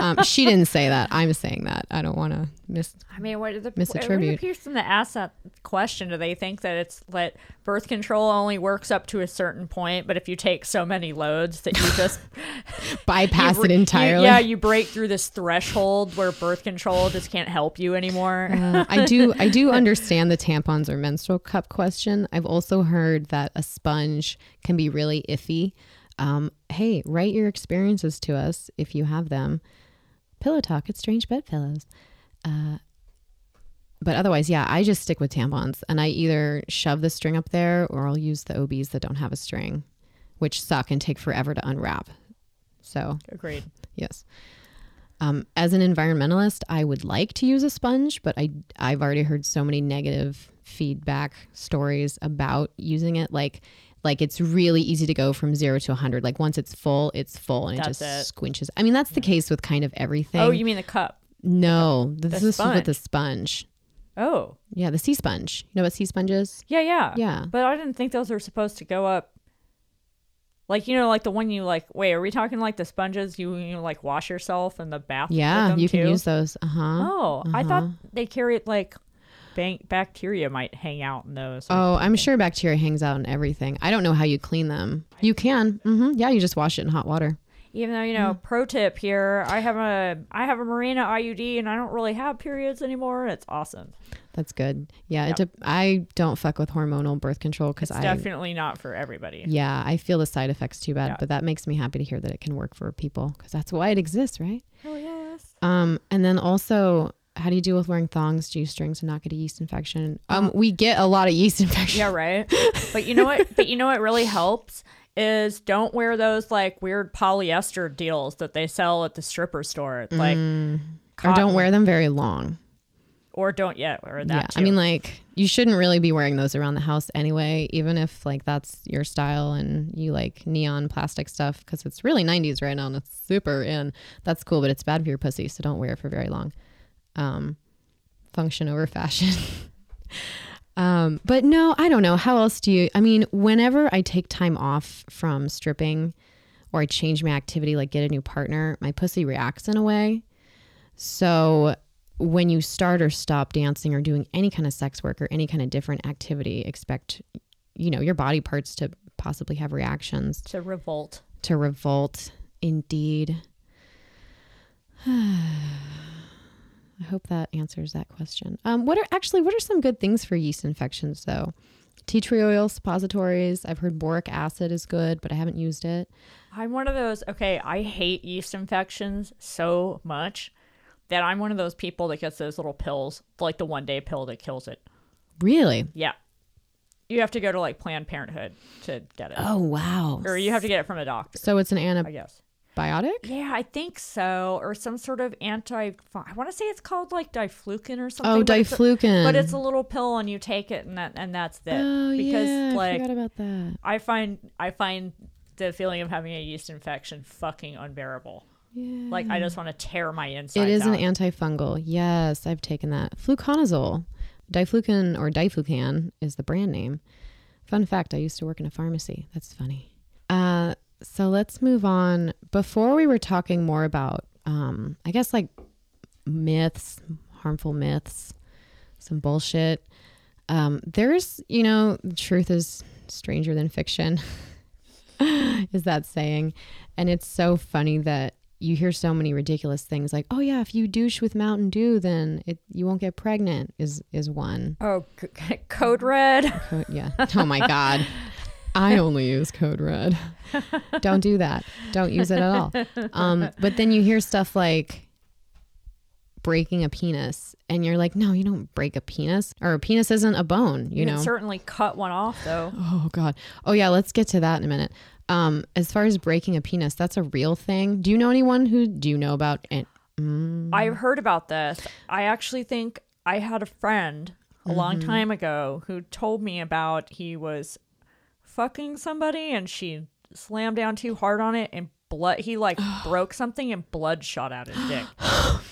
um, she didn't say that. I'm saying that. I don't want to miss I mean, what the Misattribute. What person that asked that question? Do they think that it's that birth control only works up to a certain point, but if you take so many loads that you just bypass you- it you- entirely. yeah, you break through this threshold where birth control just can't help you anymore. Uh, I do I do understand the tampons or menstrual cup question. I've also heard that a sponge can be really iffy. Um, hey, write your experiences to us if you have them. Pillow talk at Strange Bedfellows. Uh, but otherwise, yeah, I just stick with tampons and I either shove the string up there or I'll use the OBs that don't have a string, which suck and take forever to unwrap. So Agreed. Yes. Um, as an environmentalist, I would like to use a sponge, but I I've already heard so many negative feedback stories about using it. Like like it's really easy to go from zero to 100. Like once it's full, it's full and it just it. squinches. I mean, that's the case with kind of everything. Oh, you mean the cup? no, this the is with the sponge. Oh, Yeah, the sea sponge. You know what sea sponge is? yeah, yeah, Yeah. But I didn't think those were supposed to go up. Like you know, like the one you like. Wait, are we talking like the sponges you you like wash yourself in the bath? with Yeah, you can too? use those. Uh huh. Oh, I thought Uh-huh. they carried like bacteria might hang out in those. Oh, I'm sure bacteria hangs out in everything. I don't know how you clean them. You can. hmm Yeah, you just wash it in hot water. Even though you know, Mm. pro tip here, I have a I have a Mirena IUD and I don't really have periods anymore. It's awesome. That's good. Yeah, Yep. it de- I don't fuck with hormonal birth control because I definitely not for everybody. yeah I feel the side effects too bad, Yeah. but that makes me happy to hear that it can work for people because that's why it exists, right? Oh yes. Um, and then also how do you deal with wearing thongs, G strings, and not get a yeast infection? Um, we get a lot of yeast infection. Yeah, right. but you know what? But you know what really helps is don't wear those like weird polyester deals that they sell at the stripper store. Like Mm. Or don't wear them very long. or don't yet wear that. yeah, I mean, like you shouldn't really be wearing those around the house anyway, even if like that's your style and you like neon plastic stuff because it's really 90s right now and it's super in. That's cool, but it's bad for your pussy, so don't wear it for very long. Um, function over fashion. um, but no, I don't know. How else do you? I mean, whenever I take time off from stripping or I change my activity, like get a new partner, my pussy reacts in a way. So when you start or stop dancing or doing any kind of sex work or any kind of different activity, expect you know your body parts to possibly have reactions to revolt. to revolt. Indeed. I hope that answers that question. Um, what are actually what are some good things for yeast infections though? Tea tree oil suppositories. I've heard boric acid is good, but I haven't used it. I'm one of those. Okay, I hate yeast infections so much that I'm one of those people that gets those little pills, like the one day pill that kills it. Really? Yeah. You have to go to like Planned Parenthood to get it. Oh wow. Or you have to get it from a doctor, So it's an I guess. Yeah, I think so. Or some sort of anti. I want to say it's called like diflucan or something. Oh, but it's a- diflucan. But it's a little pill, and you take it, and that and that's it. Oh because yeah, I like forgot about that. I find I find the feeling of having a yeast infection fucking unbearable. Yeah. Like I just want to tear my insides It is out. an antifungal. Yes, I've taken that. Fluconazole. Diflucan or Diflucan is the brand name. Fun fact, I used to work in a pharmacy. That's funny. Uh, so let's move on. Before we were talking more about, um, I guess, like myths, harmful myths, some bullshit. Um, there's, you know, truth is stranger than fiction, is that saying. And it's so funny that you hear so many ridiculous things like, "Oh yeah, if you douche with Mountain Dew, then it you won't get pregnant." Is is one. oh, c- code red. Co- yeah. Oh my god. I only use Code Red. Don't do that. Don't use it at all. Um, but then you hear stuff like breaking a penis, and you're like, "No, you don't break a penis, or a penis isn't a bone." You, You, know. certainly cut one off though. Oh God. Oh yeah, let's get to that in a minute. Um, as far as breaking a penis, that's a real thing. Do you know anyone who do you know about it? Mm, I've heard about this. I actually think I had a friend a long Mm-hmm. time ago who told me about he was fucking somebody and she slammed down too hard on it and blood he like broke something and blood shot out his dick.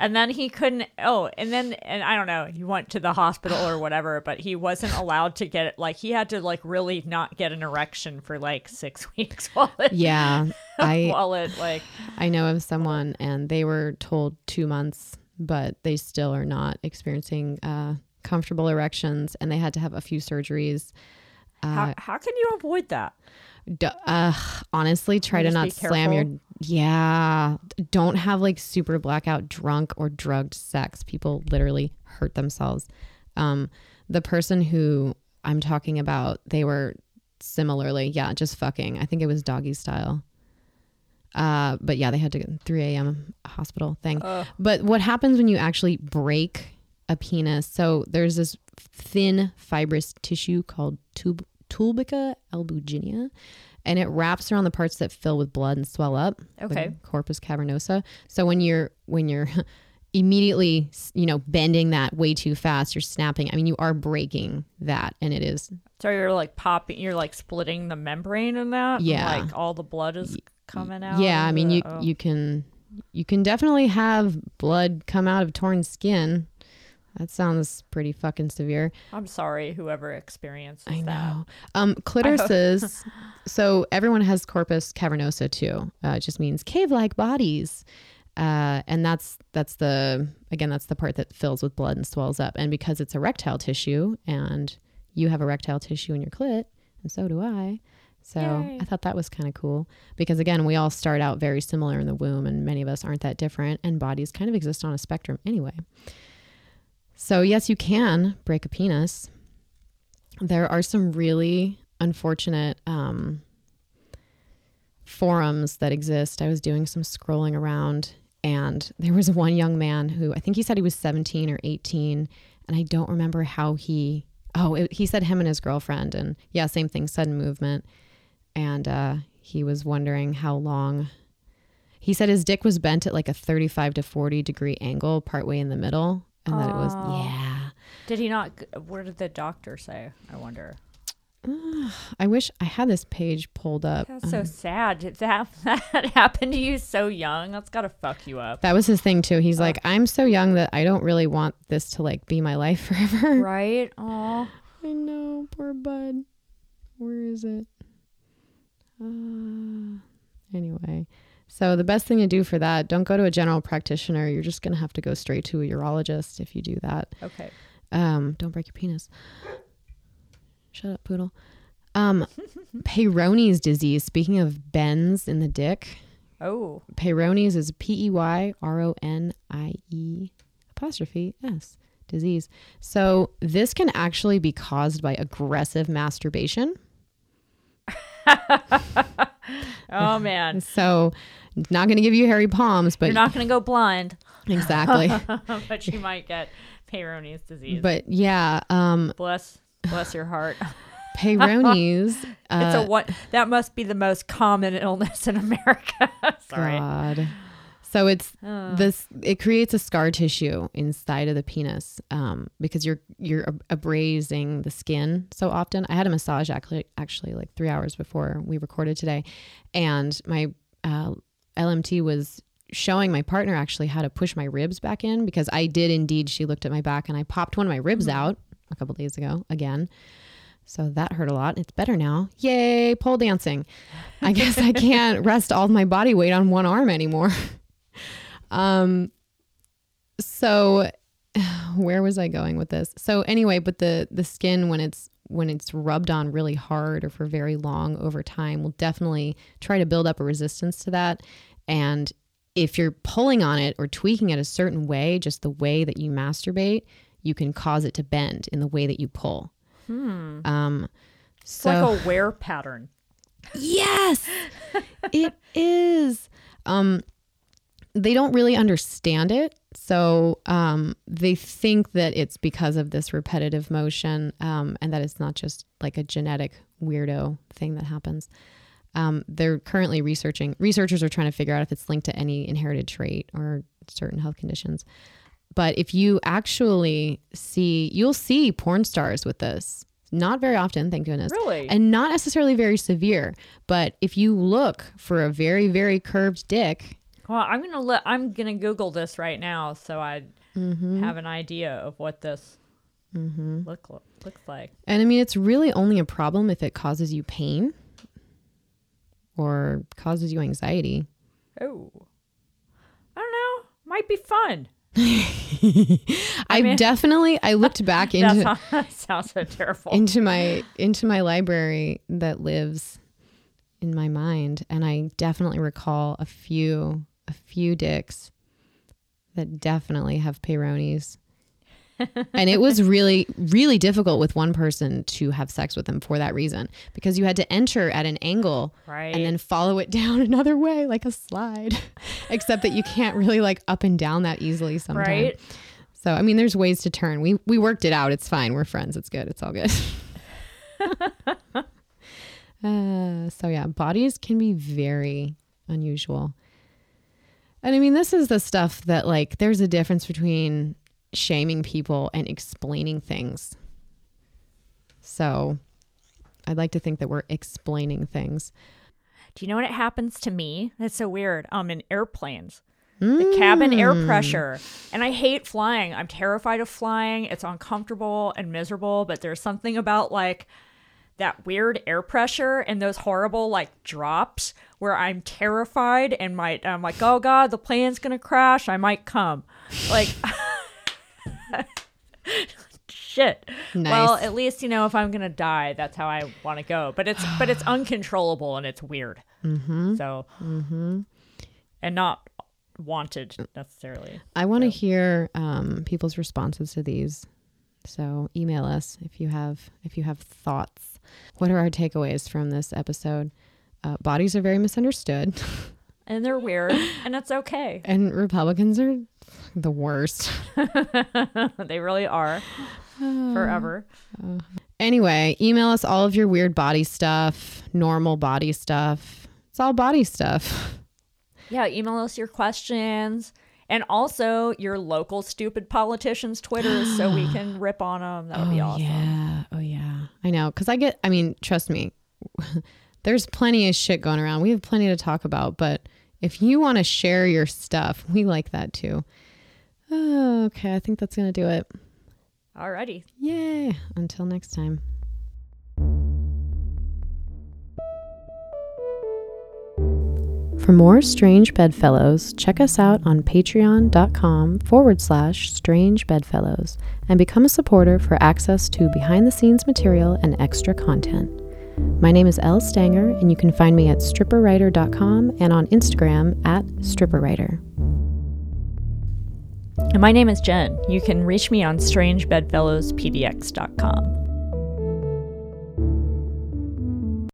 And then he couldn't oh, and then and I don't know, he went to the hospital or whatever, but he wasn't allowed to get it like he had to like really not get an erection for like six weeks while it yeah, I while it like I know of someone, and they were told two months, but they still are not experiencing uh, comfortable erections, and they had to have a few surgeries. How, how can you avoid that? D- uh, honestly, try to not slam your. Yeah, don't have like super blackout drunk or drugged sex. People literally hurt themselves. Um, the person who I'm talking about, they were similarly, yeah, just fucking. I think it was doggy style. Uh, but yeah, they had to go 3 a.m. hospital thing. But what happens when you actually break a penis? So there's this thin fibrous tissue called tub- tunica albuginea, and it wraps around the parts that fill with blood and swell up. Okay. corpus cavernosa. So when you're when you're immediately you know bending that way too fast, you're snapping. I mean, you are breaking that, and it is So you're like popping, you're like splitting the membrane in that. and, Yeah. like all the blood is coming out. Yeah, I mean the- you oh. you can you can definitely have blood come out of torn skin. That sounds pretty fucking severe. I'm sorry, whoever experiences I that. know. Um, clitorises. so everyone has corpus cavernosa too. Uh, it just means cave-like bodies, uh, and that's that's the again that's the part that fills with blood and swells up. And because it's erectile tissue, and you have erectile tissue in your clit, and so do I. So Yay. I thought that was kind of cool because again, we all start out very similar in the womb, and many of us aren't that different, and bodies kind of exist on a spectrum anyway. So yes, you can break a penis there are some really unfortunate um, forums that exist. I was doing some scrolling around, And there was one young man who I think he said he was 17 or 18. And I don't remember how he, oh, it, he said him and his girlfriend. And yeah, same thing, sudden movement. And uh, he was wondering how long. He said his dick was bent at like a 35 to 40 degree angle partway in the middle. And that it was, Oh. yeah. Did he not? What did the doctor say? I wonder. I wish I had this page pulled up. That's so Um, sad. Did that that happened to you so young? That's gotta fuck you up. that was his thing too. He's like, I'm so young that I don't really want this to like be my life forever. Right? Oh, I know, poor bud. Where is it? Uh, anyway, so the best thing to do for that, don't go to a general practitioner. You're just gonna have to go straight to a urologist if you do that. okay. Um, don't break your penis. Shut up, poodle. Um, Peyronie's disease. Speaking of bends in the dick, Oh, Peyronie's is P E Y R O N I E apostrophe S disease. So this can actually be caused by aggressive masturbation. oh man. So not going to give you hairy palms, but You're not gonna go blind, exactly. but you might get Peyronie's disease. but yeah, um, bless, bless your heart. Peyronie's. it's Uh, a what? That must be the most common illness in America. Sorry. God. So it's Oh. this. It creates a scar tissue inside of the penis um, because you're you're abrasing the skin so often. I had a massage actually, actually like three hours before we recorded today, and my uh, LMT was showing my partner actually how to push my ribs back in because I did indeed. She looked at my back and I popped one of my ribs out a couple days ago again. So that hurt a lot. It's better now. Yay, pole dancing. I guess I can't rest all my body weight on one arm anymore. Um so where was I going with this? So anyway, but the the skin when it's when it's rubbed on really hard or for very long over time will definitely try to build up a resistance to that and if you're pulling on it or tweaking it a certain way, just the way that you masturbate, you can cause it to bend in the way that you pull. Hmm. Um, It's so like a wear pattern. Yes, it is. Um, they don't really understand it. So um, they think that it's because of this repetitive motion um, and that it's not just like a genetic weirdo thing that happens. Um, they're currently researching, researchers are trying to figure out if it's linked to any inherited trait or certain health conditions. But if you actually see, you'll see porn stars with this. Not very often, thank goodness Really? and not necessarily very severe. But if you look for a very, very curved dick, Well, I'm gonna let I'm gonna Google this right now so I Mm-hmm. have an idea of what this look looks like. and I mean, it's really only a problem if it causes you pain or causes you anxiety. Oh, I don't know. Might be fun. I mean- definitely I looked back into That sounds, that sounds so terrible. into my into my library that lives in my mind and I definitely recall a few a few dicks that definitely have Peyronie's. and it was really really difficult with one person to have sex with them for that reason because you had to enter at an angle Right. and then follow it down another way like a slide except that you can't really like up and down that easily sometimes right? so I mean, there's ways to turn. We we worked it out. It's fine. We're friends. It's good. It's all good. uh, so yeah, bodies can be very unusual. And I mean, this is the stuff that like there's a difference between shaming people and explaining things. So I'd like to think that we're explaining things. Do you know what it happens to me? That's so weird. Um, in airplanes, the cabin air pressure, and I hate flying. I'm terrified of flying. It's uncomfortable and miserable. But there's something about like that weird air pressure and those horrible like drops where I'm terrified and might I'm like, oh god, the plane's gonna crash. I might come, like. Shit. Nice. Well, at least you know if I'm gonna die, that's how I want to go. But it's but it's uncontrollable and it's weird. Mm-hmm. So, and not wanted necessarily. I want to hear um, people's responses to these. So email us if you have if you have thoughts. What are our takeaways from this episode? Uh, bodies are very misunderstood. and they're weird, and it's okay. And Republicans are the worst. they really are. Forever. Anyway, email us all of your weird body stuff, normal body stuff. It's all body stuff. Yeah, email us your questions and also your local stupid politicians' Twitters so we can rip on them. That would oh, be awesome. Yeah. Oh, yeah. I know. Because I get, I mean, trust me, there's plenty of shit going around. We have plenty to talk about. But if you want to share your stuff, we like that too. Oh, okay. I think that's going to do it. Alrighty. Yay. Until next time. For more Strange Bedfellows, check us out on patreon.com forward slash strange bedfellows and become a supporter for access to behind the scenes material and extra content. My name is Elle Stanger, and you can find me at stripperwriter.com and on Instagram at stripperwriter. And my name is Jen. You can reach me on strangebedfellowspdx.com.